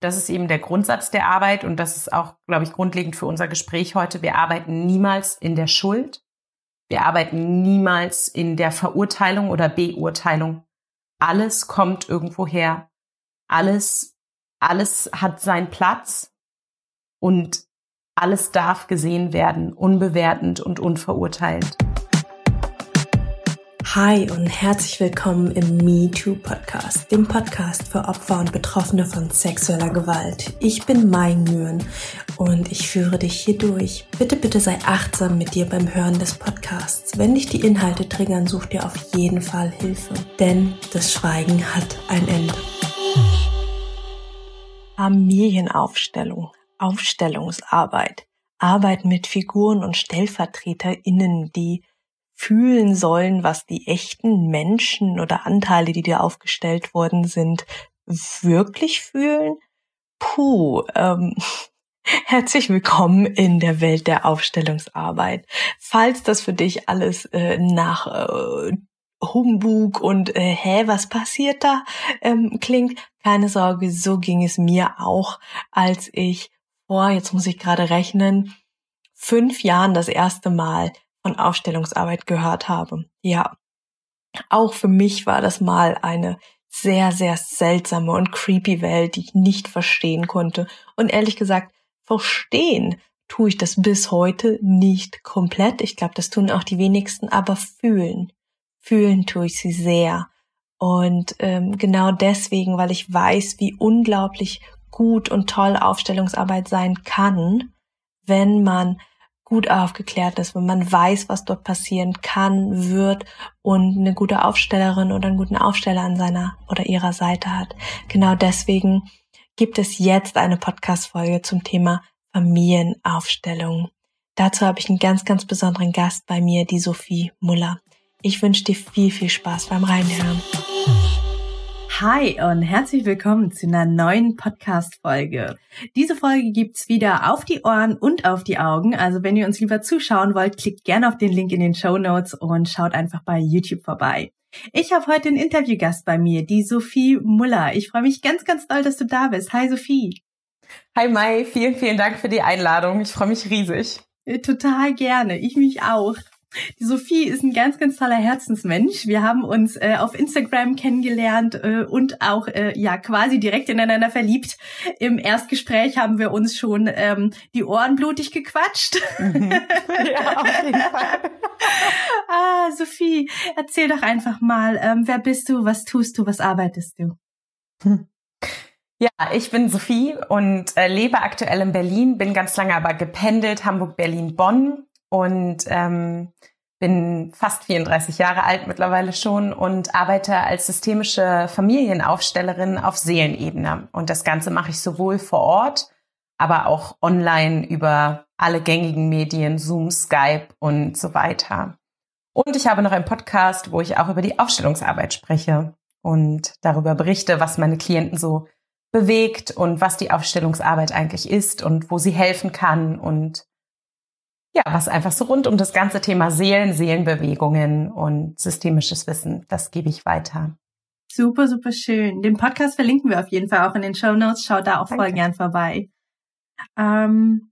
das ist eben der Grundsatz der Arbeit und das ist auch, glaube ich, grundlegend für unser Gespräch heute. Wir arbeiten niemals in der Schuld. Wir arbeiten niemals in der Verurteilung oder Beurteilung. Alles kommt irgendwo her. Alles, alles hat seinen Platz und alles darf gesehen werden, unbewertend und unverurteilt. Hi und herzlich willkommen im Me Too Podcast, dem Podcast für Opfer und Betroffene von sexueller Gewalt. Ich bin Mai Nguyen und ich führe dich hier durch. Bitte, bitte sei achtsam mit dir beim Hören des Podcasts. Wenn dich die Inhalte triggern, such dir auf jeden Fall Hilfe, denn das Schweigen hat ein Ende. Familienaufstellung, Aufstellungsarbeit, Arbeit mit Figuren und StellvertreterInnen, die fühlen sollen, was die echten Menschen oder Anteile, die dir aufgestellt worden sind, wirklich fühlen? Puh, ähm, herzlich willkommen in der Welt der Aufstellungsarbeit. Falls das für dich alles äh, nach äh, Humbug und äh, hä, was passiert da ähm, klingt, keine Sorge, so ging es mir auch, als ich vor, jetzt muss ich gerade rechnen, fünf Jahren das erste Mal von Aufstellungsarbeit gehört habe. Ja, auch für mich war das mal eine sehr, sehr seltsame und creepy Welt, die ich nicht verstehen konnte. Und ehrlich gesagt, verstehen tue ich das bis heute nicht komplett. Ich glaube, das tun auch die wenigsten, aber fühlen. Fühlen tue ich sie sehr. Und ähm, genau deswegen, weil ich weiß, wie unglaublich gut und toll Aufstellungsarbeit sein kann, wenn man gut aufgeklärt ist, wenn man weiß, was dort passieren kann, wird und eine gute Aufstellerin oder einen guten Aufsteller an seiner oder ihrer Seite hat. Genau deswegen gibt es jetzt eine Podcast-Folge zum Thema Familienaufstellung. Dazu habe ich einen ganz, ganz besonderen Gast bei mir, die Sophie Muller. Ich wünsche dir viel, viel Spaß beim Reinhören. Hi und herzlich willkommen zu einer neuen Podcast-Folge. Diese Folge gibt's wieder auf die Ohren und auf die Augen. Also wenn ihr uns lieber zuschauen wollt, klickt gerne auf den Link in den Show Notes und schaut einfach bei YouTube vorbei. Ich habe heute einen Interviewgast bei mir, die Sophie Muller. Ich freue mich ganz, ganz doll, dass du da bist. Hi Sophie. Hi Mai, vielen, vielen Dank für die Einladung. Ich freue mich riesig. Äh, total gerne. Ich mich auch. Die Sophie ist ein ganz, ganz toller Herzensmensch. Wir haben uns äh, auf Instagram kennengelernt äh, und auch äh, ja quasi direkt ineinander verliebt. Im Erstgespräch haben wir uns schon ähm, die Ohren blutig gequatscht. Mhm. Ja, auf jeden Fall. ah, Sophie, erzähl doch einfach mal, ähm, wer bist du, was tust du, was arbeitest du? Hm. Ja, ich bin Sophie und äh, lebe aktuell in Berlin, bin ganz lange aber gependelt, Hamburg, Berlin, Bonn und ähm, bin fast 34 Jahre alt mittlerweile schon und arbeite als systemische Familienaufstellerin auf Seelenebene. Und das Ganze mache ich sowohl vor Ort, aber auch online über alle gängigen Medien, Zoom, Skype und so weiter. Und ich habe noch einen Podcast, wo ich auch über die Aufstellungsarbeit spreche und darüber berichte, was meine Klienten so bewegt und was die Aufstellungsarbeit eigentlich ist und wo sie helfen kann und ja, was einfach so rund um das ganze Thema Seelen, Seelenbewegungen und systemisches Wissen, das gebe ich weiter. Super, super schön. Den Podcast verlinken wir auf jeden Fall auch in den Show Notes. Schaut da auch Danke. voll gern vorbei. Ähm,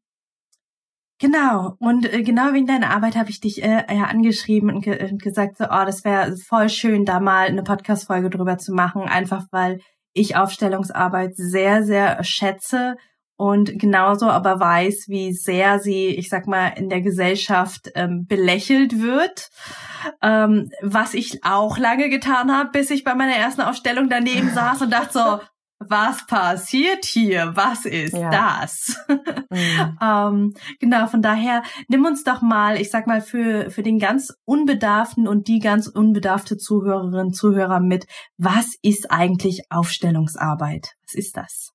genau. Und äh, genau wegen deiner Arbeit habe ich dich äh, ja angeschrieben und, ge und gesagt, so, oh, das wäre voll schön, da mal eine Podcast-Folge drüber zu machen, einfach weil ich Aufstellungsarbeit sehr, sehr schätze und genauso aber weiß, wie sehr sie, ich sag mal, in der Gesellschaft ähm, belächelt wird. Ähm, was ich auch lange getan habe, bis ich bei meiner ersten Aufstellung daneben saß und dachte so, was passiert hier? Was ist ja. das? Mhm. ähm, genau, von daher nimm uns doch mal, ich sag mal, für, für den ganz unbedarften und die ganz unbedarfte Zuhörerin, Zuhörer mit, was ist eigentlich Aufstellungsarbeit? Was ist das?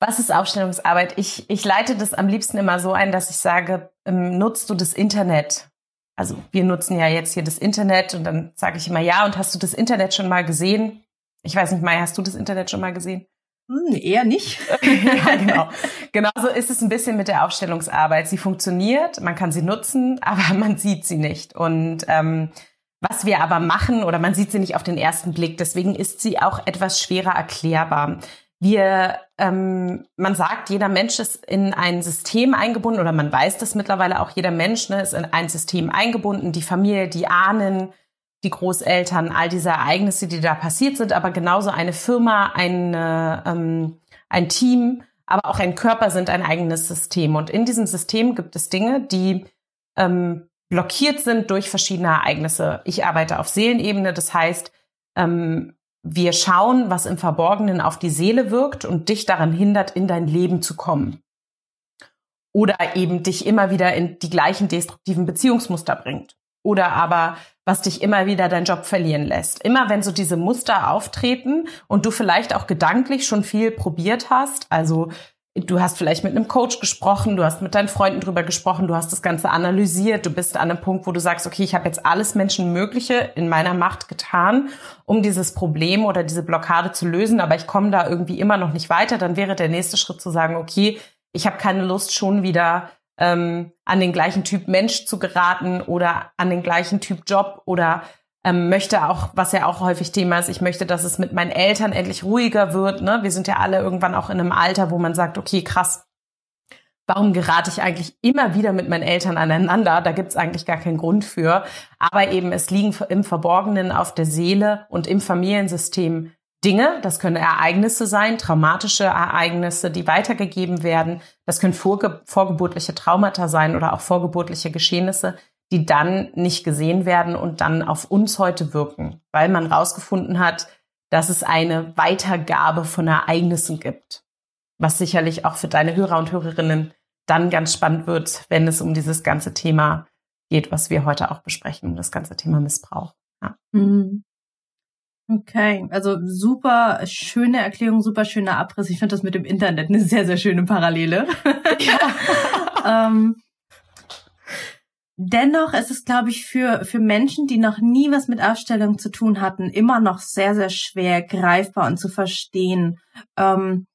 Was ist Aufstellungsarbeit? Ich, ich leite das am liebsten immer so ein, dass ich sage, ähm, nutzt du das Internet? Also wir nutzen ja jetzt hier das Internet und dann sage ich immer ja. Und hast du das Internet schon mal gesehen? Ich weiß nicht, Mai, hast du das Internet schon mal gesehen? Hm, eher nicht. ja, genau. Genauso ist es ein bisschen mit der Aufstellungsarbeit. Sie funktioniert, man kann sie nutzen, aber man sieht sie nicht. Und ähm, was wir aber machen, oder man sieht sie nicht auf den ersten Blick, deswegen ist sie auch etwas schwerer erklärbar. Wir, ähm, man sagt, jeder Mensch ist in ein System eingebunden oder man weiß das mittlerweile auch, jeder Mensch ne, ist in ein System eingebunden, die Familie, die Ahnen, die Großeltern, all diese Ereignisse, die da passiert sind, aber genauso eine Firma, eine, ähm, ein Team, aber auch ein Körper sind ein eigenes System. Und in diesem System gibt es Dinge, die ähm, blockiert sind durch verschiedene Ereignisse. Ich arbeite auf Seelenebene, das heißt, ähm, wir schauen, was im Verborgenen auf die Seele wirkt und dich daran hindert, in dein Leben zu kommen. Oder eben dich immer wieder in die gleichen destruktiven Beziehungsmuster bringt. Oder aber was dich immer wieder deinen Job verlieren lässt. Immer wenn so diese Muster auftreten und du vielleicht auch gedanklich schon viel probiert hast, also du hast vielleicht mit einem Coach gesprochen, du hast mit deinen Freunden drüber gesprochen, du hast das Ganze analysiert, du bist an einem Punkt, wo du sagst, okay, ich habe jetzt alles Menschenmögliche in meiner Macht getan, um dieses Problem oder diese Blockade zu lösen, aber ich komme da irgendwie immer noch nicht weiter, dann wäre der nächste Schritt zu sagen, okay, ich habe keine Lust schon wieder ähm, an den gleichen Typ Mensch zu geraten oder an den gleichen Typ Job oder ähm, möchte auch, was ja auch häufig Thema ist, ich möchte, dass es mit meinen Eltern endlich ruhiger wird. Ne? Wir sind ja alle irgendwann auch in einem Alter, wo man sagt, okay, krass, warum gerate ich eigentlich immer wieder mit meinen Eltern aneinander? Da gibt es eigentlich gar keinen Grund für. Aber eben, es liegen im Verborgenen auf der Seele und im Familiensystem Dinge, das können Ereignisse sein, traumatische Ereignisse, die weitergegeben werden. Das können vorge vorgeburtliche Traumata sein oder auch vorgeburtliche Geschehnisse, die dann nicht gesehen werden und dann auf uns heute wirken, weil man rausgefunden hat, dass es eine Weitergabe von Ereignissen gibt. Was sicherlich auch für deine Hörer und Hörerinnen dann ganz spannend wird, wenn es um dieses ganze Thema geht, was wir heute auch besprechen, um das ganze Thema Missbrauch. Ja. Mhm. Okay, also super schöne Erklärung, super schöner Abriss. Ich finde das mit dem Internet eine sehr, sehr schöne Parallele. Ja. ähm, dennoch ist es, glaube ich, für, für Menschen, die noch nie was mit Aufstellung zu tun hatten, immer noch sehr, sehr schwer greifbar und zu verstehen. Ähm,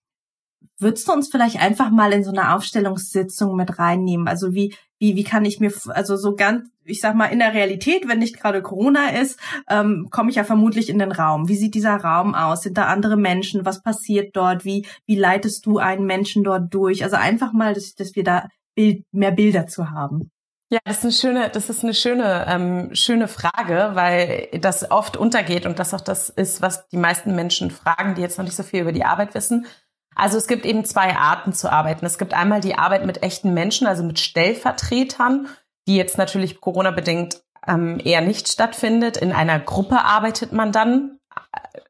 Würdest du uns vielleicht einfach mal in so eine Aufstellungssitzung mit reinnehmen? Also wie, wie, wie kann ich mir, also so ganz, ich sag mal, in der Realität, wenn nicht gerade Corona ist, ähm, komme ich ja vermutlich in den Raum. Wie sieht dieser Raum aus? Sind da andere Menschen? Was passiert dort? Wie, wie leitest du einen Menschen dort durch? Also einfach mal, dass, dass wir da Bild, mehr Bilder zu haben. Ja, das ist eine schöne, das ist eine schöne, ähm, schöne Frage, weil das oft untergeht und das auch das ist, was die meisten Menschen fragen, die jetzt noch nicht so viel über die Arbeit wissen. Also es gibt eben zwei Arten zu arbeiten. Es gibt einmal die Arbeit mit echten Menschen, also mit Stellvertretern, die jetzt natürlich Corona-bedingt ähm, eher nicht stattfindet. In einer Gruppe arbeitet man dann.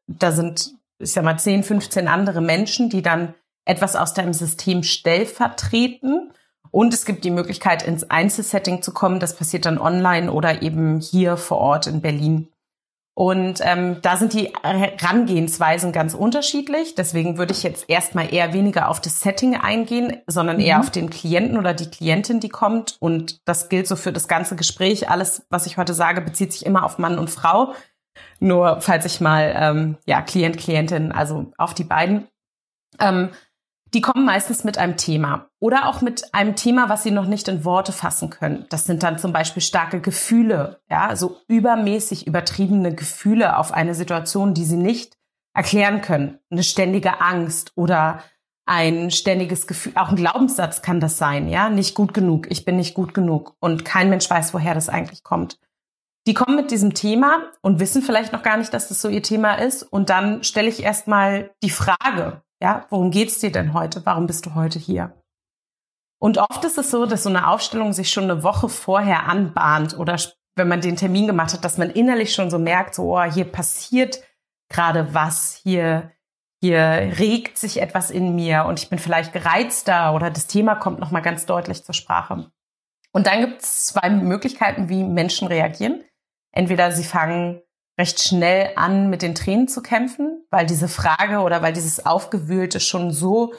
Da sind, ich sag mal, 10, 15 andere Menschen, die dann etwas aus deinem System stellvertreten. Und es gibt die Möglichkeit, ins Einzelsetting zu kommen. Das passiert dann online oder eben hier vor Ort in Berlin. Und ähm, da sind die Herangehensweisen ganz unterschiedlich. Deswegen würde ich jetzt erstmal eher weniger auf das Setting eingehen, sondern eher mhm. auf den Klienten oder die Klientin, die kommt. Und das gilt so für das ganze Gespräch. Alles, was ich heute sage, bezieht sich immer auf Mann und Frau. Nur falls ich mal, ähm, ja, Klient, Klientin, also auf die beiden. Ähm, die kommen meistens mit einem Thema oder auch mit einem Thema, was sie noch nicht in Worte fassen können. Das sind dann zum Beispiel starke Gefühle, ja, so übermäßig übertriebene Gefühle auf eine Situation, die sie nicht erklären können. Eine ständige Angst oder ein ständiges Gefühl, auch ein Glaubenssatz kann das sein, ja, nicht gut genug, ich bin nicht gut genug und kein Mensch weiß, woher das eigentlich kommt. Die kommen mit diesem Thema und wissen vielleicht noch gar nicht, dass das so ihr Thema ist und dann stelle ich erstmal die Frage, ja, worum geht's dir denn heute? Warum bist du heute hier? Und oft ist es so, dass so eine Aufstellung sich schon eine Woche vorher anbahnt oder wenn man den Termin gemacht hat, dass man innerlich schon so merkt, so, oh, hier passiert gerade was, hier, hier regt sich etwas in mir und ich bin vielleicht gereizter oder das Thema kommt nochmal ganz deutlich zur Sprache. Und dann gibt es zwei Möglichkeiten, wie Menschen reagieren. Entweder sie fangen recht schnell an, mit den Tränen zu kämpfen, weil diese Frage oder weil dieses Aufgewühlte schon so,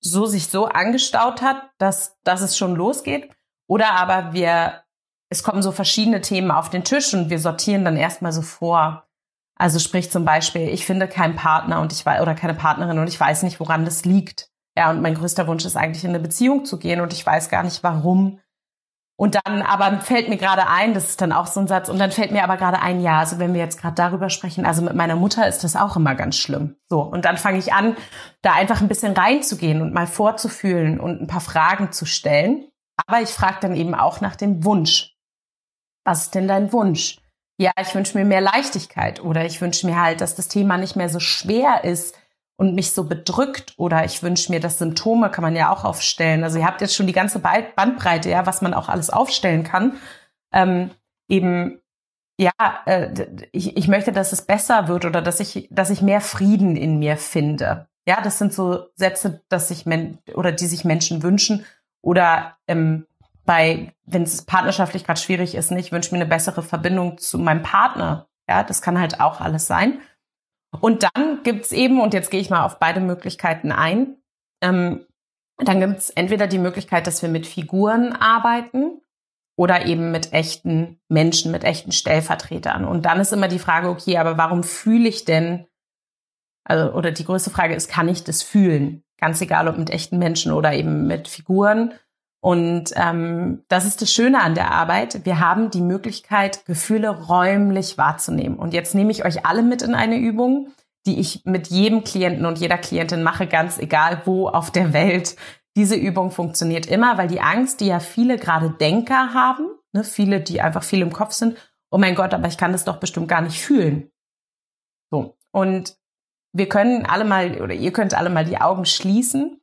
so sich so angestaut hat, dass, dass es schon losgeht. Oder aber wir, es kommen so verschiedene Themen auf den Tisch und wir sortieren dann erstmal so vor. Also sprich zum Beispiel, ich finde keinen Partner und ich weiß, oder keine Partnerin und ich weiß nicht, woran das liegt. Ja, und mein größter Wunsch ist eigentlich in eine Beziehung zu gehen und ich weiß gar nicht warum Und dann aber fällt mir gerade ein, das ist dann auch so ein Satz, und dann fällt mir aber gerade ein, ja, also wenn wir jetzt gerade darüber sprechen, also mit meiner Mutter ist das auch immer ganz schlimm. So, und dann fange ich an, da einfach ein bisschen reinzugehen und mal vorzufühlen und ein paar Fragen zu stellen. Aber ich frage dann eben auch nach dem Wunsch. Was ist denn dein Wunsch? Ja, ich wünsche mir mehr Leichtigkeit oder ich wünsche mir halt, dass das Thema nicht mehr so schwer ist, und mich so bedrückt oder ich wünsche mir, dass Symptome kann man ja auch aufstellen. Also ihr habt jetzt schon die ganze Bandbreite, ja, was man auch alles aufstellen kann. Ähm, eben, ja, äh, ich, ich möchte, dass es besser wird oder dass ich, dass ich mehr Frieden in mir finde. Ja, das sind so Sätze, dass sich men oder die sich Menschen wünschen oder ähm, bei, wenn es partnerschaftlich gerade schwierig ist, nicht, ich wünsche mir eine bessere Verbindung zu meinem Partner. Ja, das kann halt auch alles sein. Und dann gibt's eben, und jetzt gehe ich mal auf beide Möglichkeiten ein, ähm, dann gibt's entweder die Möglichkeit, dass wir mit Figuren arbeiten oder eben mit echten Menschen, mit echten Stellvertretern. Und dann ist immer die Frage, okay, aber warum fühle ich denn, also, oder die größte Frage ist, kann ich das fühlen? Ganz egal, ob mit echten Menschen oder eben mit Figuren. Und ähm, das ist das Schöne an der Arbeit. Wir haben die Möglichkeit, Gefühle räumlich wahrzunehmen. Und jetzt nehme ich euch alle mit in eine Übung, die ich mit jedem Klienten und jeder Klientin mache, ganz egal wo auf der Welt. Diese Übung funktioniert immer, weil die Angst, die ja viele gerade Denker haben, ne, viele, die einfach viel im Kopf sind, oh mein Gott, aber ich kann das doch bestimmt gar nicht fühlen. So. Und wir können alle mal, oder ihr könnt alle mal die Augen schließen,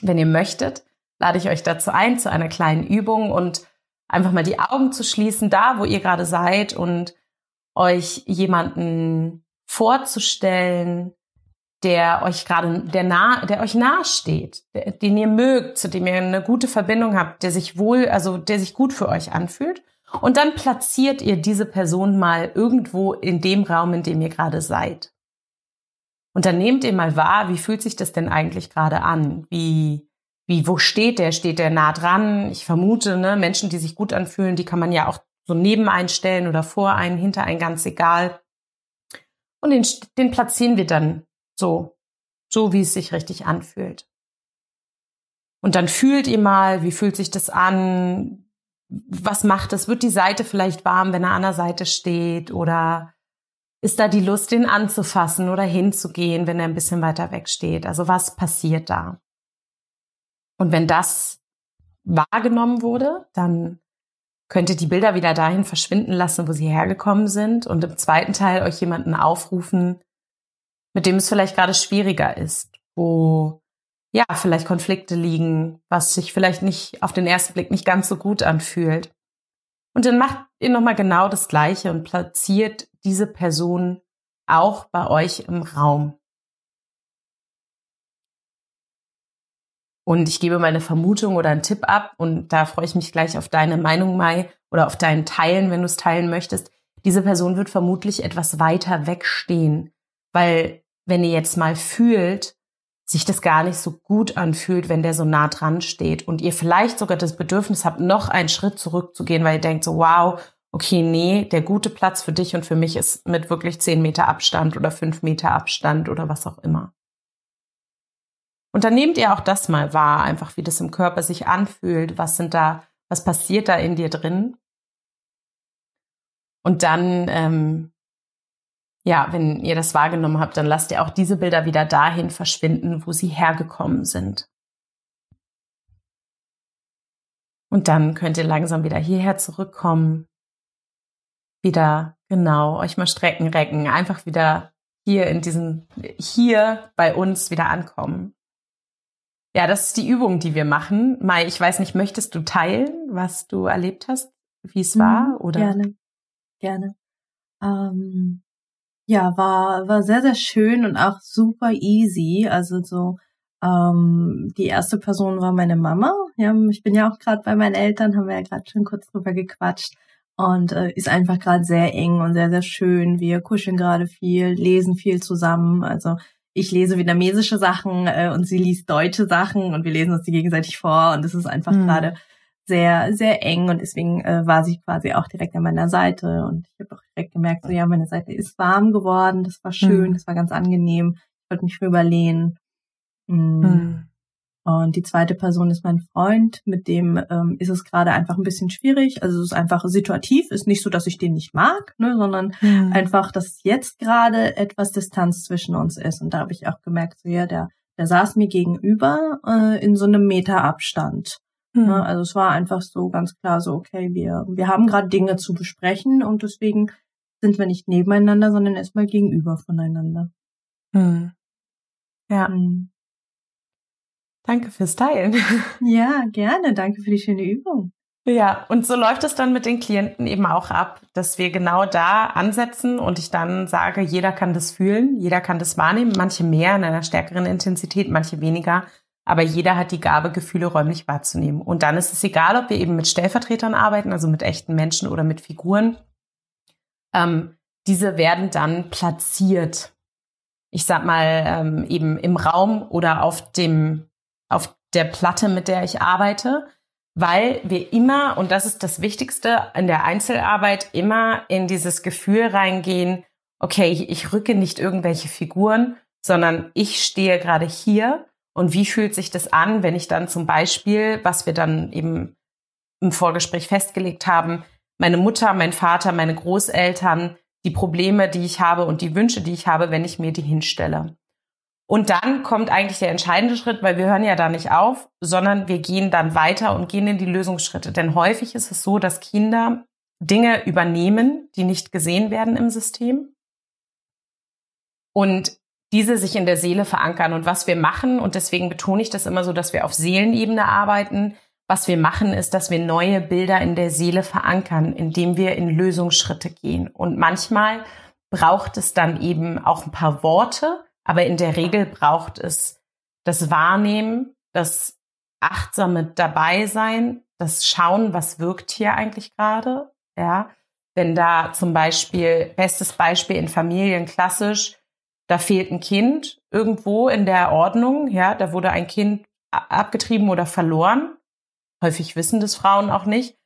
wenn ihr möchtet lade ich euch dazu ein, zu einer kleinen Übung und einfach mal die Augen zu schließen, da wo ihr gerade seid und euch jemanden vorzustellen, der euch gerade, der nah, der euch nahe steht, den ihr mögt, zu dem ihr eine gute Verbindung habt, der sich wohl, also der sich gut für euch anfühlt. Und dann platziert ihr diese Person mal irgendwo in dem Raum, in dem ihr gerade seid. Und dann nehmt ihr mal wahr, wie fühlt sich das denn eigentlich gerade an? Wie wie, wo steht der? Steht der nah dran? Ich vermute, ne, Menschen, die sich gut anfühlen, die kann man ja auch so neben einstellen oder vor einen, hinter einen, ganz egal. Und den, den platzieren wir dann so, so wie es sich richtig anfühlt. Und dann fühlt ihr mal, wie fühlt sich das an? Was macht es? Wird die Seite vielleicht warm, wenn er an der Seite steht? Oder ist da die Lust, den anzufassen oder hinzugehen, wenn er ein bisschen weiter weg steht? Also was passiert da? Und wenn das wahrgenommen wurde, dann könnt ihr die Bilder wieder dahin verschwinden lassen, wo sie hergekommen sind und im zweiten Teil euch jemanden aufrufen, mit dem es vielleicht gerade schwieriger ist, wo ja, vielleicht Konflikte liegen, was sich vielleicht nicht auf den ersten Blick nicht ganz so gut anfühlt. Und dann macht ihr nochmal genau das Gleiche und platziert diese Person auch bei euch im Raum. Und ich gebe meine Vermutung oder einen Tipp ab und da freue ich mich gleich auf deine Meinung, Mai, oder auf deinen Teilen, wenn du es teilen möchtest. Diese Person wird vermutlich etwas weiter wegstehen, weil wenn ihr jetzt mal fühlt, sich das gar nicht so gut anfühlt, wenn der so nah dran steht und ihr vielleicht sogar das Bedürfnis habt, noch einen Schritt zurückzugehen, weil ihr denkt so, wow, okay, nee, der gute Platz für dich und für mich ist mit wirklich zehn Meter Abstand oder fünf Meter Abstand oder was auch immer. Und dann nehmt ihr auch das mal wahr, einfach wie das im Körper sich anfühlt, was sind da, was passiert da in dir drin. Und dann, ähm, ja, wenn ihr das wahrgenommen habt, dann lasst ihr auch diese Bilder wieder dahin verschwinden, wo sie hergekommen sind. Und dann könnt ihr langsam wieder hierher zurückkommen. Wieder, genau, euch mal strecken, recken, einfach wieder hier in diesem, hier bei uns wieder ankommen. Ja, das ist die Übung, die wir machen. Mai, ich weiß nicht, möchtest du teilen, was du erlebt hast, wie es war? Mhm, oder? Gerne, gerne. Ähm, ja, war war sehr sehr schön und auch super easy. Also so ähm, die erste Person war meine Mama. Ja, ich bin ja auch gerade bei meinen Eltern, haben wir ja gerade schon kurz drüber gequatscht und äh, ist einfach gerade sehr eng und sehr sehr schön. Wir kuscheln gerade viel, lesen viel zusammen. Also ich lese vietnamesische Sachen äh, und sie liest deutsche Sachen und wir lesen uns die gegenseitig vor und es ist einfach mhm. gerade sehr, sehr eng und deswegen äh, war sie quasi auch direkt an meiner Seite und ich habe auch direkt gemerkt, so ja, meine Seite ist warm geworden, das war schön, mhm. das war ganz angenehm, ich wollte mich rüberlehnen. Mhm. Und die zweite Person ist mein Freund, mit dem ähm, ist es gerade einfach ein bisschen schwierig. Also es ist einfach situativ, ist nicht so, dass ich den nicht mag, ne, sondern mhm. einfach, dass jetzt gerade etwas Distanz zwischen uns ist. Und da habe ich auch gemerkt, so ja, der, der saß mir gegenüber äh, in so einem Meter Abstand. Mhm. Ne, also es war einfach so ganz klar so, okay, wir, wir haben gerade Dinge zu besprechen und deswegen sind wir nicht nebeneinander, sondern erstmal gegenüber voneinander. Mhm. Ja. Mhm. Danke fürs Teilen. Ja, gerne. Danke für die schöne Übung. Ja, und so läuft es dann mit den Klienten eben auch ab, dass wir genau da ansetzen und ich dann sage, jeder kann das fühlen, jeder kann das wahrnehmen, manche mehr in einer stärkeren Intensität, manche weniger, aber jeder hat die Gabe, Gefühle räumlich wahrzunehmen. Und dann ist es egal, ob wir eben mit Stellvertretern arbeiten, also mit echten Menschen oder mit Figuren. Ähm, diese werden dann platziert. Ich sag mal, ähm, eben im Raum oder auf dem auf der Platte, mit der ich arbeite, weil wir immer, und das ist das Wichtigste in der Einzelarbeit, immer in dieses Gefühl reingehen, okay, ich rücke nicht irgendwelche Figuren, sondern ich stehe gerade hier und wie fühlt sich das an, wenn ich dann zum Beispiel, was wir dann eben im Vorgespräch festgelegt haben, meine Mutter, mein Vater, meine Großeltern, die Probleme, die ich habe und die Wünsche, die ich habe, wenn ich mir die hinstelle. Und dann kommt eigentlich der entscheidende Schritt, weil wir hören ja da nicht auf, sondern wir gehen dann weiter und gehen in die Lösungsschritte. Denn häufig ist es so, dass Kinder Dinge übernehmen, die nicht gesehen werden im System und diese sich in der Seele verankern. Und was wir machen, und deswegen betone ich das immer so, dass wir auf Seelenebene arbeiten, was wir machen, ist, dass wir neue Bilder in der Seele verankern, indem wir in Lösungsschritte gehen. Und manchmal braucht es dann eben auch ein paar Worte, aber in der Regel braucht es das Wahrnehmen, das achtsame Dabeisein, das Schauen, was wirkt hier eigentlich gerade. Ja, wenn da zum Beispiel, bestes Beispiel in Familien klassisch, da fehlt ein Kind irgendwo in der Ordnung, ja, da wurde ein Kind abgetrieben oder verloren. Häufig wissen das Frauen auch nicht.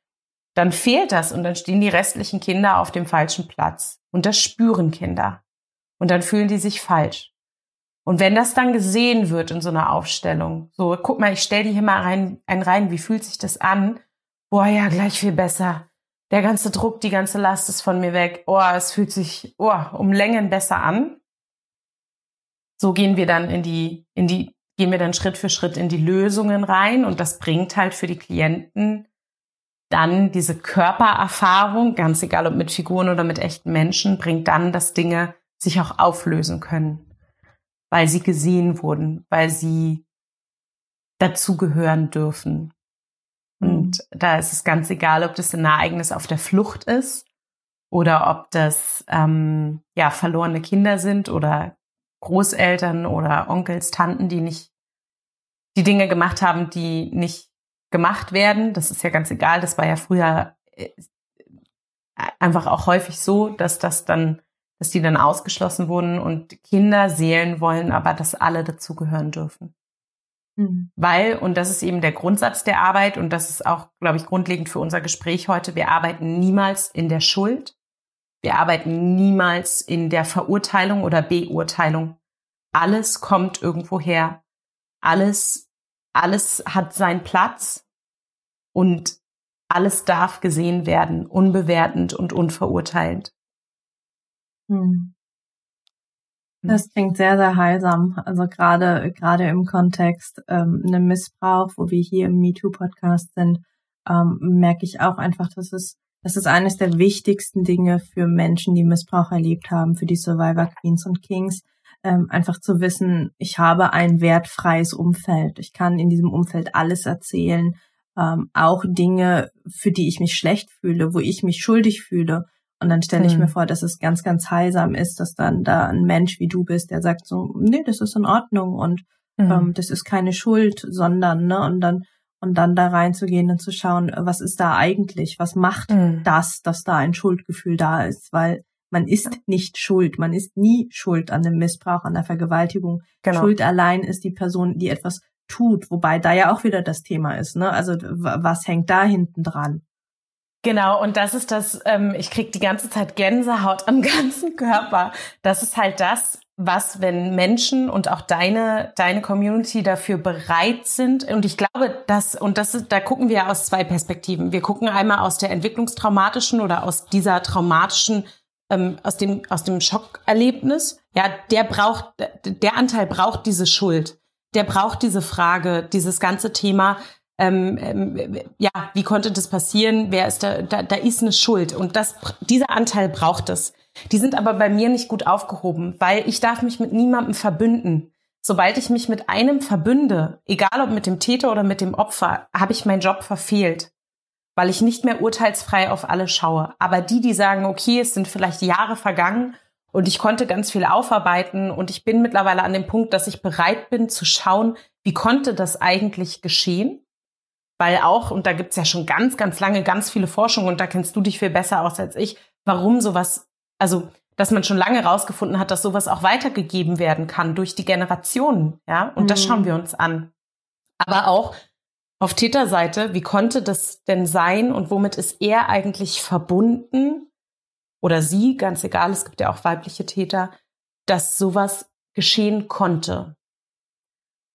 Dann fehlt das und dann stehen die restlichen Kinder auf dem falschen Platz. Und das spüren Kinder. Und dann fühlen die sich falsch. Und wenn das dann gesehen wird in so einer Aufstellung, so, guck mal, ich stell die hier mal rein, ein rein, wie fühlt sich das an? Boah, ja, gleich viel besser. Der ganze Druck, die ganze Last ist von mir weg. Oh, es fühlt sich, oh, um Längen besser an. So gehen wir dann in die, in die, gehen wir dann Schritt für Schritt in die Lösungen rein und das bringt halt für die Klienten dann diese Körpererfahrung, ganz egal ob mit Figuren oder mit echten Menschen, bringt dann, dass Dinge sich auch auflösen können weil sie gesehen wurden, weil sie dazugehören dürfen. Und mhm. da ist es ganz egal, ob das ein Ereignis auf der Flucht ist oder ob das ähm, ja verlorene Kinder sind oder Großeltern oder Onkels, Tanten, die nicht die Dinge gemacht haben, die nicht gemacht werden. Das ist ja ganz egal. Das war ja früher äh, einfach auch häufig so, dass das dann dass die dann ausgeschlossen wurden und Kinder Seelen wollen aber, dass alle dazugehören dürfen. Mhm. Weil, und das ist eben der Grundsatz der Arbeit und das ist auch, glaube ich, grundlegend für unser Gespräch heute, wir arbeiten niemals in der Schuld. Wir arbeiten niemals in der Verurteilung oder Beurteilung. Alles kommt irgendwo her. Alles, alles hat seinen Platz und alles darf gesehen werden, unbewertend und unverurteilend. Hm. Das klingt sehr, sehr heilsam. Also gerade, gerade im Kontext ähm, einem Missbrauch, wo wir hier im MeToo-Podcast sind, ähm, merke ich auch einfach, dass es, das ist eines der wichtigsten Dinge für Menschen, die Missbrauch erlebt haben, für die Survivor Queens und Kings, ähm, einfach zu wissen, ich habe ein wertfreies Umfeld. Ich kann in diesem Umfeld alles erzählen, ähm, auch Dinge, für die ich mich schlecht fühle, wo ich mich schuldig fühle und dann stelle ich hm. mir vor, dass es ganz, ganz heilsam ist, dass dann da ein Mensch wie du bist, der sagt so, nee, das ist in Ordnung und hm. ähm, das ist keine Schuld, sondern, ne, und dann, und dann da reinzugehen und zu schauen, was ist da eigentlich? Was macht hm. das, dass da ein Schuldgefühl da ist? Weil man ist nicht schuld. Man ist nie schuld an dem Missbrauch, an der Vergewaltigung. Genau. Schuld allein ist die Person, die etwas tut, wobei da ja auch wieder das Thema ist, ne? Also was hängt da hinten dran? Genau, und das ist das, ähm, ich krieg die ganze Zeit Gänsehaut am ganzen Körper. Das ist halt das, was, wenn Menschen und auch deine, deine Community dafür bereit sind. Und ich glaube, dass, und das ist, da gucken wir aus zwei Perspektiven. Wir gucken einmal aus der entwicklungstraumatischen oder aus dieser traumatischen, ähm, aus dem, aus dem Schockerlebnis. Ja, der braucht, der Anteil braucht diese Schuld. Der braucht diese Frage, dieses ganze Thema, ähm, ähm, ja, wie konnte das passieren? Wer ist da, da, da ist eine Schuld. Und das, dieser Anteil braucht es. Die sind aber bei mir nicht gut aufgehoben, weil ich darf mich mit niemandem verbünden. Sobald ich mich mit einem verbünde, egal ob mit dem Täter oder mit dem Opfer, habe ich meinen Job verfehlt, weil ich nicht mehr urteilsfrei auf alle schaue. Aber die, die sagen, okay, es sind vielleicht Jahre vergangen und ich konnte ganz viel aufarbeiten und ich bin mittlerweile an dem Punkt, dass ich bereit bin zu schauen, wie konnte das eigentlich geschehen? Weil auch, und da gibt's ja schon ganz, ganz lange ganz viele Forschungen und da kennst du dich viel besser aus als ich, warum sowas also dass man schon lange rausgefunden hat, dass sowas auch weitergegeben werden kann durch die Generationen, ja. Und mhm. das schauen wir uns an. Aber auch auf Täterseite, wie konnte das denn sein und womit ist er eigentlich verbunden oder sie, ganz egal, es gibt ja auch weibliche Täter, dass sowas geschehen konnte.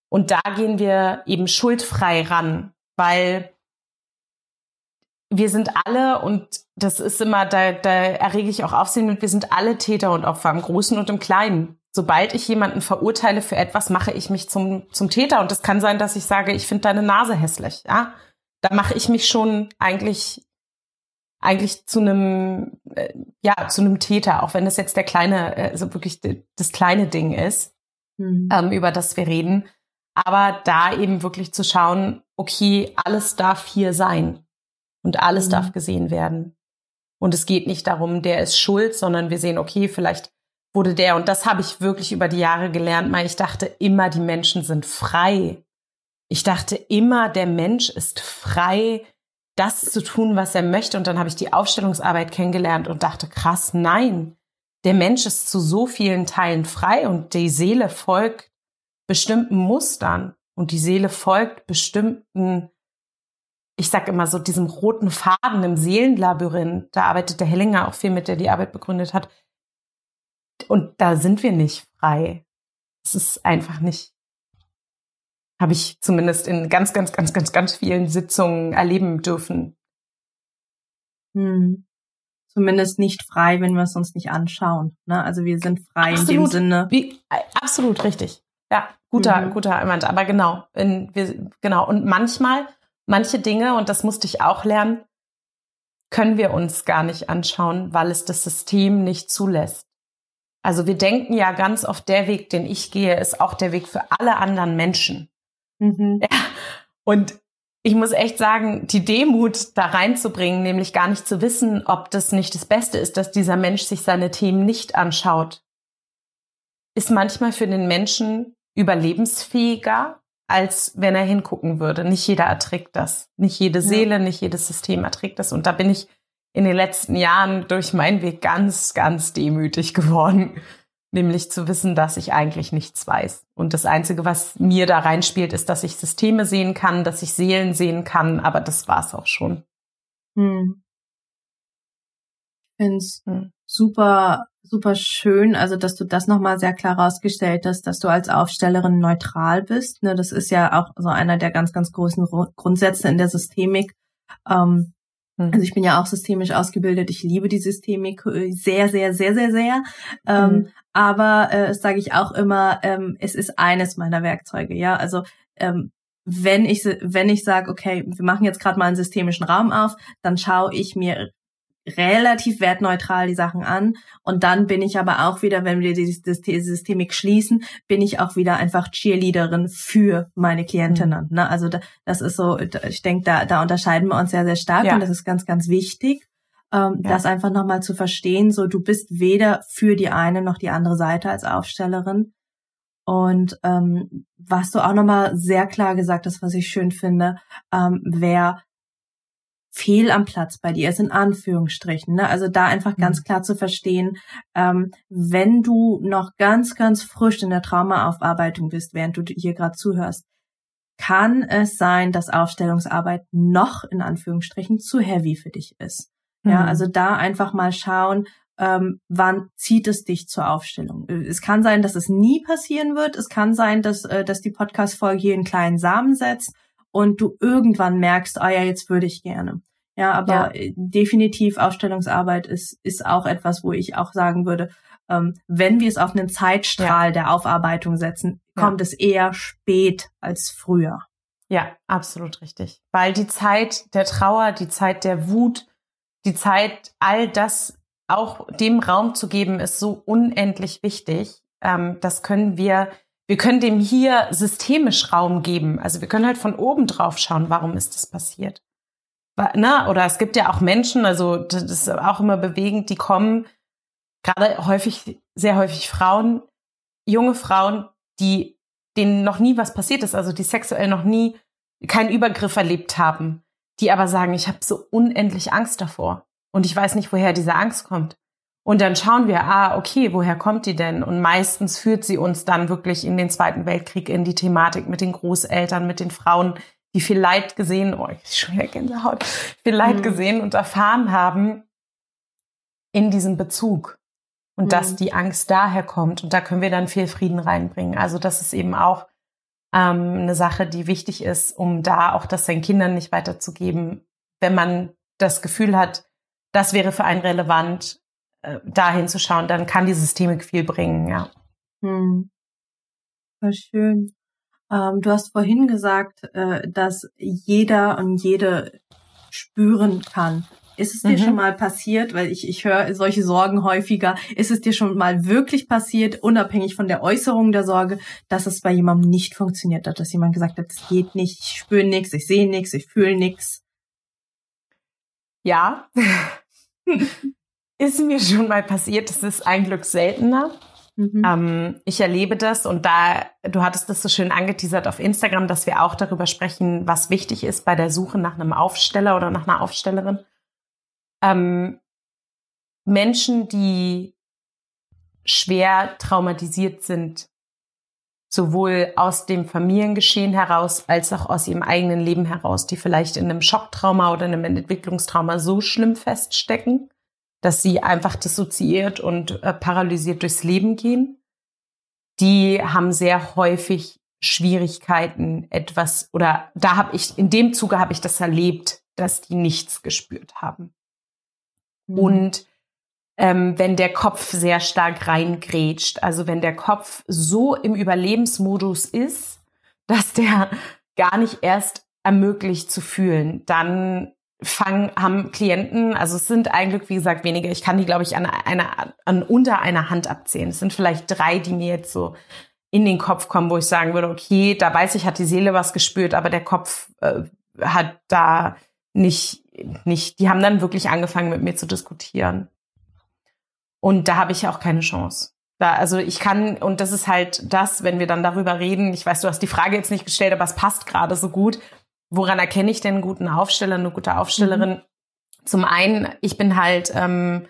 Und da gehen wir eben schuldfrei ran, weil wir sind alle, und das ist immer, da, da errege ich auch Aufsehen mit, wir sind alle Täter und Opfer im Großen und im Kleinen. Sobald ich jemanden verurteile für etwas, mache ich mich zum, zum Täter. Und das kann sein, dass ich sage, ich finde deine Nase hässlich. Ja, da mache ich mich schon eigentlich eigentlich zu einem äh, ja zu einem Täter, auch wenn das jetzt der kleine, also wirklich das kleine Ding ist, mhm. ähm, über das wir reden. Aber da eben wirklich zu schauen, okay, alles darf hier sein. Und alles mhm. darf gesehen werden. Und es geht nicht darum, der ist schuld, sondern wir sehen, okay, vielleicht wurde der, und das habe ich wirklich über die Jahre gelernt, weil ich dachte immer, die Menschen sind frei. Ich dachte immer, der Mensch ist frei, das zu tun, was er möchte. Und dann habe ich die Aufstellungsarbeit kennengelernt und dachte, krass, nein, der Mensch ist zu so vielen Teilen frei und die Seele folgt bestimmten Mustern und die Seele folgt bestimmten ich sag immer so, diesem roten Faden im Seelenlabyrinth, da arbeitet der Hellinger auch viel mit, der die Arbeit begründet hat. Und da sind wir nicht frei. Es ist einfach nicht, habe ich zumindest in ganz, ganz, ganz, ganz, ganz vielen Sitzungen erleben dürfen. Hm. Zumindest nicht frei, wenn wir es uns nicht anschauen. Ne? Also wir sind frei absolut. in dem Sinne. Wie, absolut richtig. Ja, guter, mhm. guter Einwand. Aber genau, in, wir, genau. Und manchmal manche Dinge, und das musste ich auch lernen, können wir uns gar nicht anschauen, weil es das System nicht zulässt. Also wir denken ja ganz oft, der Weg, den ich gehe, ist auch der Weg für alle anderen Menschen. Mhm. Ja. Und ich muss echt sagen, die Demut da reinzubringen, nämlich gar nicht zu wissen, ob das nicht das Beste ist, dass dieser Mensch sich seine Themen nicht anschaut, ist manchmal für den Menschen überlebensfähiger, als wenn er hingucken würde. Nicht jeder erträgt das. Nicht jede Seele, ja. nicht jedes System erträgt das. Und da bin ich in den letzten Jahren durch meinen Weg ganz, ganz demütig geworden. Nämlich zu wissen, dass ich eigentlich nichts weiß. Und das Einzige, was mir da reinspielt, ist, dass ich Systeme sehen kann, dass ich Seelen sehen kann, aber das war's auch schon. Hm. Es hm. Super super schön, also dass du das nochmal sehr klar rausgestellt hast, dass du als Aufstellerin neutral bist. Ne, das ist ja auch so einer der ganz, ganz großen Grundsätze in der Systemik. Ähm, mhm. Also ich bin ja auch systemisch ausgebildet. Ich liebe die Systemik äh, sehr, sehr, sehr, sehr, sehr. Ähm, mhm. Aber äh, das sage ich auch immer, ähm, es ist eines meiner Werkzeuge. Ja, also ähm, wenn ich wenn ich sage, okay, wir machen jetzt gerade mal einen systemischen Raum auf, dann schaue ich mir relativ wertneutral die Sachen an. Und dann bin ich aber auch wieder, wenn wir die, Systemik schließen, bin ich auch wieder einfach Cheerleaderin für meine Klientinnen. Mhm. Ne? Also das ist so, ich denke, da, da unterscheiden wir uns sehr, sehr stark ja. und das ist ganz, ganz wichtig. Ähm, ja. Das einfach nochmal zu verstehen, so du bist weder für die eine noch die andere Seite als Aufstellerin. Und ähm, was du auch nochmal sehr klar gesagt hast, was ich schön finde, ähm, wer fehl am Platz bei dir ist, in Anführungsstrichen. Ne? Also da einfach ganz mhm. klar zu verstehen, ähm, wenn du noch ganz, ganz frisch in der Traumaaufarbeitung bist, während du hier gerade zuhörst, kann es sein, dass Aufstellungsarbeit noch in Anführungsstrichen zu heavy für dich ist. Ja, mhm. also da einfach mal schauen, ähm, wann zieht es dich zur Aufstellung. Es kann sein, dass es nie passieren wird. Es kann sein, dass, äh, dass die Podcast-Folge hier einen kleinen Samen setzt und du irgendwann merkst, ah ja, jetzt würde ich gerne. Ja, aber ja. Äh, definitiv Aufstellungsarbeit ist, ist auch etwas, wo ich auch sagen würde, ähm, wenn wir es auf einen Zeitstrahl ja. der Aufarbeitung setzen, kommt ja. es eher spät als früher. Ja, absolut richtig. Weil die Zeit der Trauer, die Zeit der Wut, die Zeit, all das auch dem Raum zu geben, ist so unendlich wichtig. Ähm, das können wir, wir können dem hier systemisch Raum geben. Also wir können halt von oben drauf schauen, warum ist das passiert. Na, oder es gibt ja auch Menschen, also das ist auch immer bewegend, die kommen, gerade häufig, sehr häufig Frauen, junge Frauen, die denen noch nie was passiert ist, also die sexuell noch nie keinen Übergriff erlebt haben, die aber sagen, ich habe so unendlich Angst davor und ich weiß nicht, woher diese Angst kommt. Und dann schauen wir, ah, okay, woher kommt die denn? Und meistens führt sie uns dann wirklich in den Zweiten Weltkrieg, in die Thematik mit den Großeltern, mit den Frauen, die viel Leid gesehen, oh, ich schon wieder Gänsehaut, viel Leid mhm. gesehen und erfahren haben in diesem Bezug. Und mhm. dass die Angst daher kommt. Und da können wir dann viel Frieden reinbringen. Also das ist eben auch ähm, eine Sache, die wichtig ist, um da auch das seinen Kindern nicht weiterzugeben, wenn man das Gefühl hat, das wäre für einen relevant, äh, da hinzuschauen, dann kann die Systemik viel bringen, ja. Hm. Voll schön. Ähm, du hast vorhin gesagt, äh, dass jeder und jede spüren kann. Ist es dir mhm. schon mal passiert, weil ich, ich höre solche Sorgen häufiger, ist es dir schon mal wirklich passiert, unabhängig von der Äußerung der Sorge, dass es bei jemandem nicht funktioniert hat, dass jemand gesagt hat, es geht nicht, ich spüre nichts, ich sehe nichts, ich fühle nichts? Ja, ist mir schon mal passiert. Das ist ein Glück seltener. Mhm. Ähm, ich erlebe das und da, du hattest das so schön angeteasert auf Instagram, dass wir auch darüber sprechen, was wichtig ist bei der Suche nach einem Aufsteller oder nach einer Aufstellerin. Ähm, Menschen, die schwer traumatisiert sind, sowohl aus dem Familiengeschehen heraus als auch aus ihrem eigenen Leben heraus, die vielleicht in einem Schocktrauma oder einem Entwicklungstrauma so schlimm feststecken, dass sie einfach dissoziiert und äh, paralysiert durchs Leben gehen. Die haben sehr häufig Schwierigkeiten, etwas oder da habe ich in dem Zuge habe ich das erlebt, dass die nichts gespürt haben. Mhm. Und ähm, wenn der Kopf sehr stark reingrätscht, also wenn der Kopf so im Überlebensmodus ist, dass der gar nicht erst ermöglicht zu fühlen, dann fangen, haben Klienten, also es sind eigentlich, wie gesagt, weniger. Ich kann die, glaube ich, an, einer, an unter einer Hand abzählen. Es sind vielleicht drei, die mir jetzt so in den Kopf kommen, wo ich sagen würde, okay, da weiß ich, hat die Seele was gespürt, aber der Kopf äh, hat da nicht, nicht, die haben dann wirklich angefangen, mit mir zu diskutieren. Und da habe ich auch keine Chance. Da, also ich kann, und das ist halt das, wenn wir dann darüber reden, ich weiß, du hast die Frage jetzt nicht gestellt, aber es passt gerade so gut woran erkenne ich denn einen guten Aufsteller, eine gute Aufstellerin? Mhm. Zum einen, ich bin halt, ähm,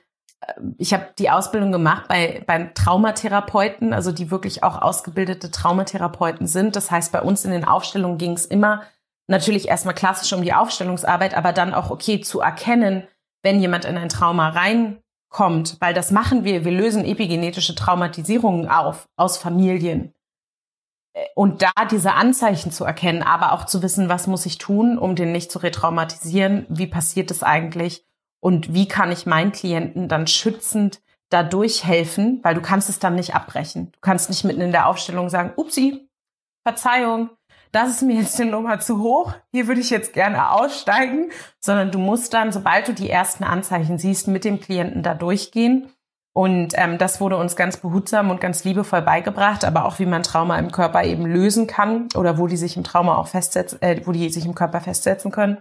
ich habe die Ausbildung gemacht bei beim Traumatherapeuten, also die wirklich auch ausgebildete Traumatherapeuten sind. Das heißt, bei uns in den Aufstellungen ging es immer natürlich erstmal klassisch um die Aufstellungsarbeit, aber dann auch okay zu erkennen, wenn jemand in ein Trauma reinkommt, weil das machen wir. Wir lösen epigenetische Traumatisierungen auf aus Familien und da diese Anzeichen zu erkennen, aber auch zu wissen, was muss ich tun, um den nicht zu retraumatisieren, wie passiert es eigentlich und wie kann ich meinen Klienten dann schützend dadurch helfen, weil du kannst es dann nicht abbrechen. Du kannst nicht mitten in der Aufstellung sagen, upsi, Verzeihung, das ist mir jetzt eine Nummer zu hoch, hier würde ich jetzt gerne aussteigen, sondern du musst dann, sobald du die ersten Anzeichen siehst, mit dem Klienten da durchgehen und ähm, das wurde uns ganz behutsam und ganz liebevoll beigebracht, aber auch wie man Trauma im Körper eben lösen kann oder wo die sich im Trauma auch festsetzen, äh, wo die sich im Körper festsetzen können.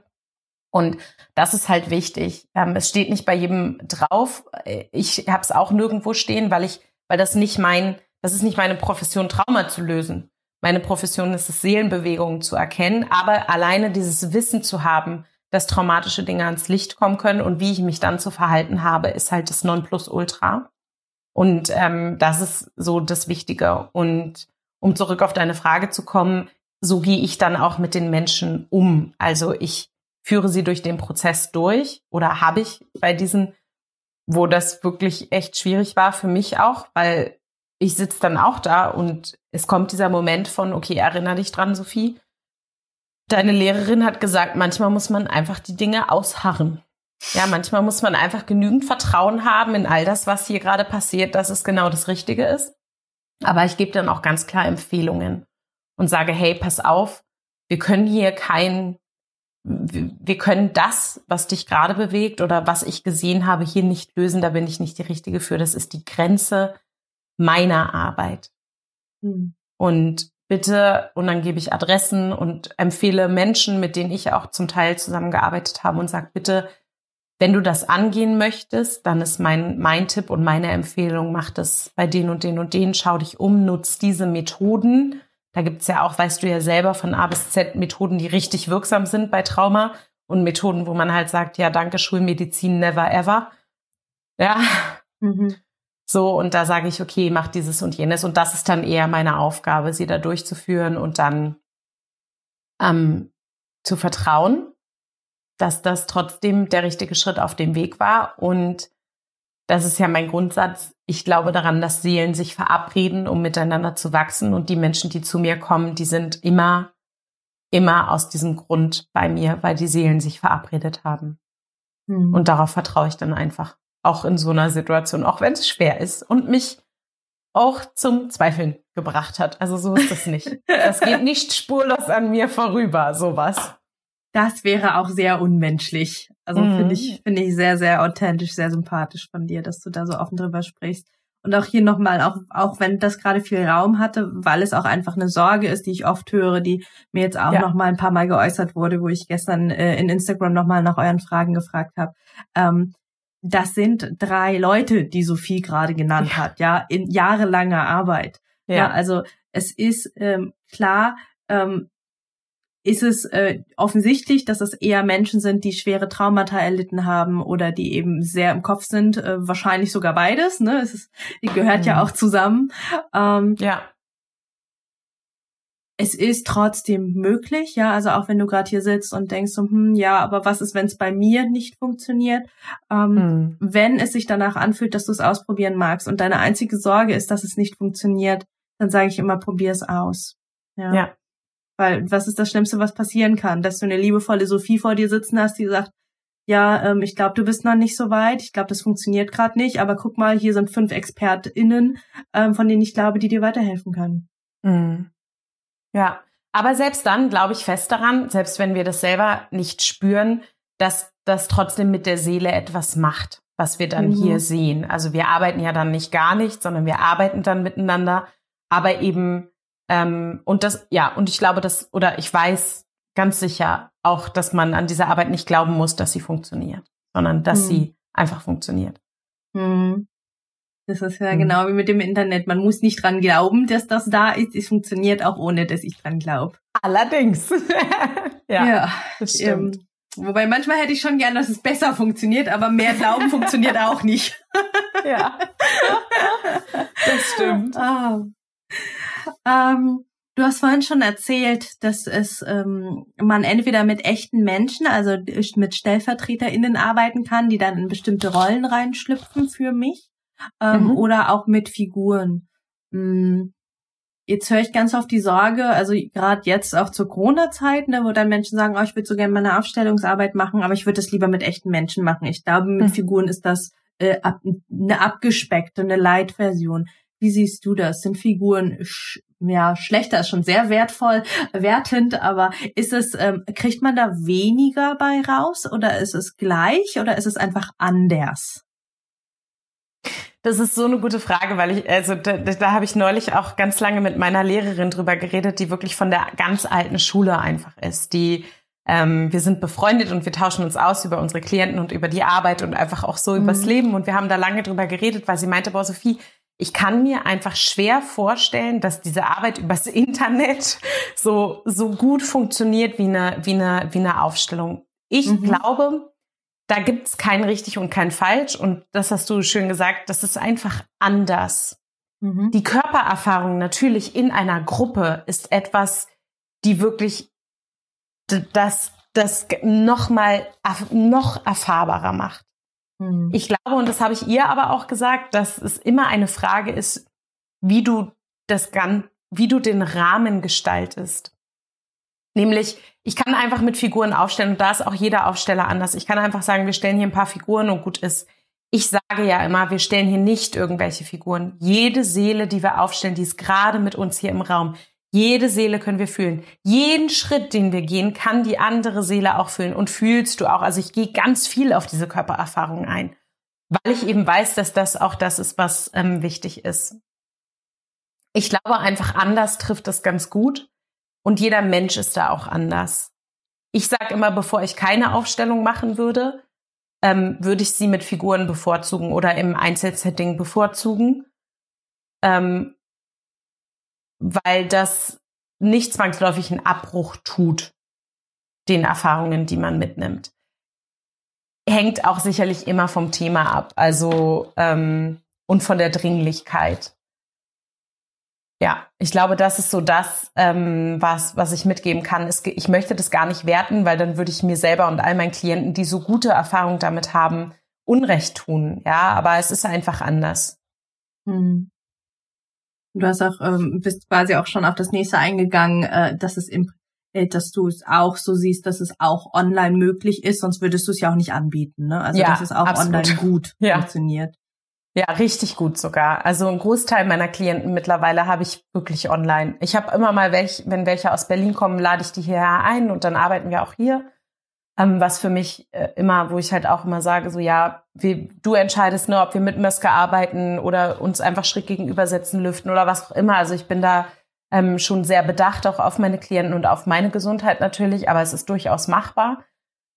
Und das ist halt wichtig. Ähm, es steht nicht bei jedem drauf. Ich habe es auch nirgendwo stehen, weil ich, weil das nicht mein, das ist nicht meine Profession, Trauma zu lösen. Meine Profession ist es, Seelenbewegungen zu erkennen, aber alleine dieses Wissen zu haben, dass traumatische Dinge ans Licht kommen können und wie ich mich dann zu verhalten habe, ist halt das Nonplusultra. Und ähm, das ist so das Wichtige. Und um zurück auf deine Frage zu kommen, so gehe ich dann auch mit den Menschen um. Also ich führe sie durch den Prozess durch oder habe ich bei diesen wo das wirklich echt schwierig war für mich auch, weil ich sitze dann auch da und es kommt dieser Moment von, okay, erinnere dich dran, Sophie. Deine Lehrerin hat gesagt, manchmal muss man einfach die Dinge ausharren. Ja, manchmal muss man einfach genügend Vertrauen haben in all das, was hier gerade passiert, dass es genau das Richtige ist. Aber ich gebe dann auch ganz klar Empfehlungen und sage, hey, pass auf, wir können hier kein, wir können das, was dich gerade bewegt oder was ich gesehen habe, hier nicht lösen. Da bin ich nicht die Richtige für. Das ist die Grenze meiner Arbeit. Mhm. Und bitte, und dann gebe ich Adressen und empfehle Menschen, mit denen ich auch zum Teil zusammengearbeitet habe und sage, bitte, wenn du das angehen möchtest, dann ist mein, mein Tipp und meine Empfehlung, mach das bei den und den und den, schau dich um, nutz diese Methoden. Da gibt's ja auch, weißt du ja selber, von A bis Z Methoden, die richtig wirksam sind bei Trauma und Methoden, wo man halt sagt, ja, danke, Schulmedizin, never ever. Ja. Mhm. So, und da sage ich, okay, mach dieses und jenes. Und das ist dann eher meine Aufgabe, sie da durchzuführen und dann ähm, zu vertrauen, dass das trotzdem der richtige Schritt auf dem Weg war. Und das ist ja mein Grundsatz. Ich glaube daran, dass Seelen sich verabreden, um miteinander zu wachsen. Und die Menschen, die zu mir kommen, die sind immer, immer aus diesem Grund bei mir, weil die Seelen sich verabredet haben. Mhm. Und darauf vertraue ich dann einfach auch in so einer Situation, auch wenn es schwer ist und mich auch zum Zweifeln gebracht hat. Also so ist das nicht. Das geht nicht spurlos an mir vorüber, sowas. Das wäre auch sehr unmenschlich. Also mhm. finde ich, finde ich sehr, sehr authentisch, sehr sympathisch von dir, dass du da so offen drüber sprichst. Und auch hier nochmal, auch, auch wenn das gerade viel Raum hatte, weil es auch einfach eine Sorge ist, die ich oft höre, die mir jetzt auch ja. nochmal ein paar Mal geäußert wurde, wo ich gestern äh, in Instagram nochmal nach euren Fragen gefragt habe. Ähm, das sind drei Leute, die Sophie gerade genannt ja. hat, ja, in jahrelanger Arbeit. Ja, ja also es ist ähm, klar, ähm, ist es äh, offensichtlich, dass es eher Menschen sind, die schwere Traumata erlitten haben oder die eben sehr im Kopf sind, äh, wahrscheinlich sogar beides, ne? Es ist, die gehört mhm. ja auch zusammen. Ähm, ja es ist trotzdem möglich, ja, also auch wenn du gerade hier sitzt und denkst so, hm, ja, aber was ist, wenn es bei mir nicht funktioniert? Ähm, mhm. Wenn es sich danach anfühlt, dass du es ausprobieren magst und deine einzige Sorge ist, dass es nicht funktioniert, dann sage ich immer, probier es aus. Ja. ja. Weil was ist das Schlimmste, was passieren kann? Dass du eine liebevolle Sophie vor dir sitzen hast, die sagt, ja, ähm, ich glaube, du bist noch nicht so weit. Ich glaube, das funktioniert gerade nicht. Aber guck mal, hier sind fünf ExpertInnen, ähm, von denen ich glaube, die dir weiterhelfen können. Mhm. Ja, aber selbst dann glaube ich fest daran, selbst wenn wir das selber nicht spüren, dass das trotzdem mit der Seele etwas macht, was wir dann mhm. hier sehen. Also wir arbeiten ja dann nicht gar nicht, sondern wir arbeiten dann miteinander, aber eben ähm, und das ja und ich glaube, dass oder ich weiß ganz sicher auch, dass man an dieser Arbeit nicht glauben muss, dass sie funktioniert, sondern dass mhm. sie einfach funktioniert. Mhm. Das ist ja mhm. genau wie mit dem Internet. Man muss nicht dran glauben, dass das da ist. Es funktioniert auch ohne, dass ich dran glaube. Allerdings. ja, ja, das stimmt. Ähm, wobei manchmal hätte ich schon gern, dass es besser funktioniert, aber mehr Glauben funktioniert auch nicht. ja. Das stimmt. Ah. Ähm, du hast vorhin schon erzählt, dass es ähm, man entweder mit echten Menschen, also mit StellvertreterInnen arbeiten kann, die dann in bestimmte Rollen reinschlüpfen für mich ähm, mhm. oder auch mit Figuren. Hm. Jetzt höre ich ganz oft die Sorge, also gerade jetzt auch zur Corona-Zeit, ne, wo dann Menschen sagen, oh, ich würde so gerne meine Aufstellungsarbeit machen, aber ich würde das lieber mit echten Menschen machen. Ich glaube, mit mhm. Figuren ist das äh, ab, eine abgespeckte, eine Light-Version. Wie siehst du das? Sind Figuren sch ja schlechter ist schon sehr wertvoll, wertend, aber ist es ähm, kriegt man da weniger bei raus oder ist es gleich oder ist es einfach anders? Das ist so eine gute Frage, weil ich, also da, da habe ich neulich auch ganz lange mit meiner Lehrerin drüber geredet, die wirklich von der ganz alten Schule einfach ist. Die ähm, wir sind befreundet und wir tauschen uns aus über unsere Klienten und über die Arbeit und einfach auch so mhm. übers Leben. Und wir haben da lange drüber geredet, weil sie meinte, boah, Sophie, ich kann mir einfach schwer vorstellen, dass diese Arbeit übers Internet so, so gut funktioniert wie eine, wie eine, wie eine Aufstellung. Ich mhm. glaube, da gibt's kein richtig und kein falsch. Und das hast du schön gesagt, das ist einfach anders. Mhm. Die Körpererfahrung natürlich in einer Gruppe ist etwas, die wirklich das, das noch mal noch erfahrbarer macht. Mhm. Ich glaube, und das habe ich ihr aber auch gesagt, dass es immer eine Frage ist, wie du das Gan wie du den Rahmen gestaltest. Nämlich, ich kann einfach mit Figuren aufstellen und da ist auch jeder Aufsteller anders. Ich kann einfach sagen, wir stellen hier ein paar Figuren und gut ist. Ich sage ja immer, wir stellen hier nicht irgendwelche Figuren. Jede Seele, die wir aufstellen, die ist gerade mit uns hier im Raum. Jede Seele können wir fühlen. Jeden Schritt, den wir gehen, kann die andere Seele auch fühlen. Und fühlst du auch. Also ich gehe ganz viel auf diese Körpererfahrung ein, weil ich eben weiß, dass das auch das ist, was ähm, wichtig ist. Ich glaube einfach anders trifft das ganz gut. Und jeder Mensch ist da auch anders. Ich sage immer, bevor ich keine Aufstellung machen würde, ähm, würde ich sie mit Figuren bevorzugen oder im Einzelsetting bevorzugen. Ähm, weil das nicht zwangsläufig einen Abbruch tut, den Erfahrungen, die man mitnimmt. Hängt auch sicherlich immer vom Thema ab, also ähm, und von der Dringlichkeit. Ja, ich glaube, das ist so das, ähm, was, was ich mitgeben kann. Es, ich möchte das gar nicht werten, weil dann würde ich mir selber und all meinen Klienten, die so gute Erfahrungen damit haben, Unrecht tun. Ja, aber es ist einfach anders. Hm. Du hast auch, ähm, bist quasi auch schon auf das nächste eingegangen, äh, dass es im, äh, dass du es auch so siehst, dass es auch online möglich ist, sonst würdest du es ja auch nicht anbieten, ne? Also ja, dass es auch absolut. online gut ja. funktioniert. Ja, richtig gut sogar. Also ein Großteil meiner Klienten mittlerweile habe ich wirklich online. Ich habe immer mal welche, wenn welche aus Berlin kommen, lade ich die hierher ein und dann arbeiten wir auch hier. Ähm, was für mich äh, immer, wo ich halt auch immer sage, so ja, wie, du entscheidest nur, ob wir mit Möske arbeiten oder uns einfach schräg gegenübersetzen, lüften oder was auch immer. Also ich bin da ähm, schon sehr bedacht auch auf meine Klienten und auf meine Gesundheit natürlich, aber es ist durchaus machbar.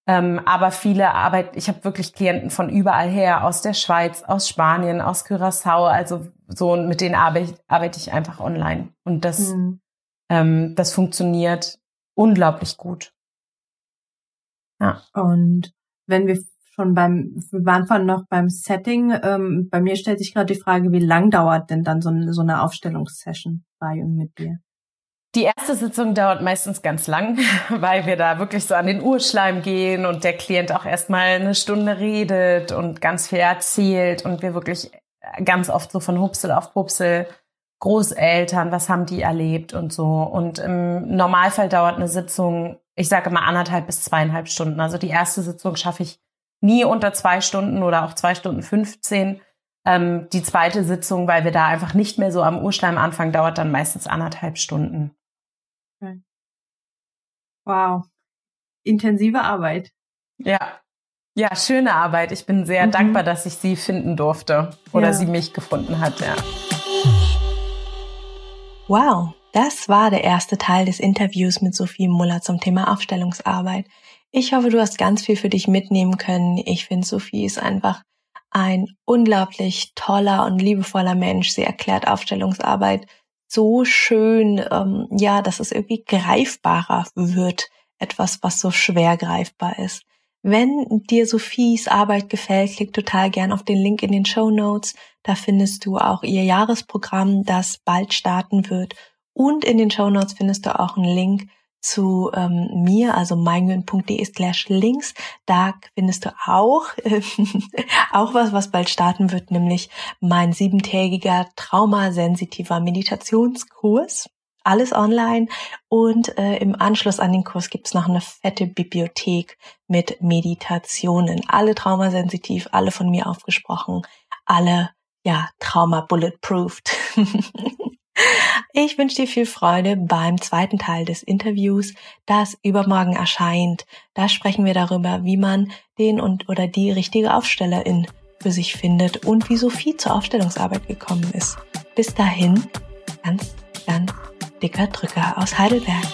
Ähm, aber viele arbeiten, ich habe wirklich Klienten von überall her, aus der Schweiz, aus Spanien, aus Curaçao, also so mit denen arbeite, arbeite ich einfach online. Und das, mhm. ähm, das funktioniert unglaublich gut. Ja. Und wenn wir schon beim, wir waren vorhin noch beim Setting, ähm, bei mir stellt sich gerade die Frage, wie lang dauert denn dann so eine, so eine Aufstellungssession bei und mit dir? Die erste Sitzung dauert meistens ganz lang, weil wir da wirklich so an den Urschleim gehen und der Klient auch erstmal eine Stunde redet und ganz viel erzählt und wir wirklich ganz oft so von Hupsel auf Pupsel Großeltern, was haben die erlebt und so. Und im Normalfall dauert eine Sitzung, ich sage mal anderthalb bis zweieinhalb Stunden. Also die erste Sitzung schaffe ich nie unter zwei Stunden oder auch zwei Stunden fünfzehn. Ähm, die zweite Sitzung, weil wir da einfach nicht mehr so am Urschleim anfangen, dauert dann meistens anderthalb Stunden. Wow. Intensive Arbeit. Ja. Ja, schöne Arbeit. Ich bin sehr mhm. dankbar, dass ich sie finden durfte oder ja. sie mich gefunden hat, ja. Wow, das war der erste Teil des Interviews mit Sophie Muller zum Thema Aufstellungsarbeit. Ich hoffe, du hast ganz viel für dich mitnehmen können. Ich finde, Sophie ist einfach ein unglaublich toller und liebevoller Mensch. Sie erklärt Aufstellungsarbeit so schön, ähm, ja, dass es irgendwie greifbarer wird. Etwas, was so schwer greifbar ist. Wenn dir Sophies Arbeit gefällt, klick total gern auf den Link in den Show Notes. Da findest du auch ihr Jahresprogramm, das bald starten wird. Und in den Show Notes findest du auch einen Link zu ähm, mir, also meingun.de slash links. Da findest du auch, auch was, was bald starten wird, nämlich mein siebentägiger traumasensitiver Meditationskurs. Alles online und äh, im Anschluss an den Kurs gibt's noch eine fette Bibliothek mit Meditationen. Alle traumasensitiv, alle von mir aufgesprochen, alle ja, Trauma bulletproofed. Ich wünsche dir viel Freude beim zweiten Teil des Interviews, das übermorgen erscheint. Da sprechen wir darüber, wie man den und oder die richtige Aufstellerin für sich findet und wie Sophie zur Aufstellungsarbeit gekommen ist. Bis dahin, ganz, ganz dicker Drücker aus Heidelberg.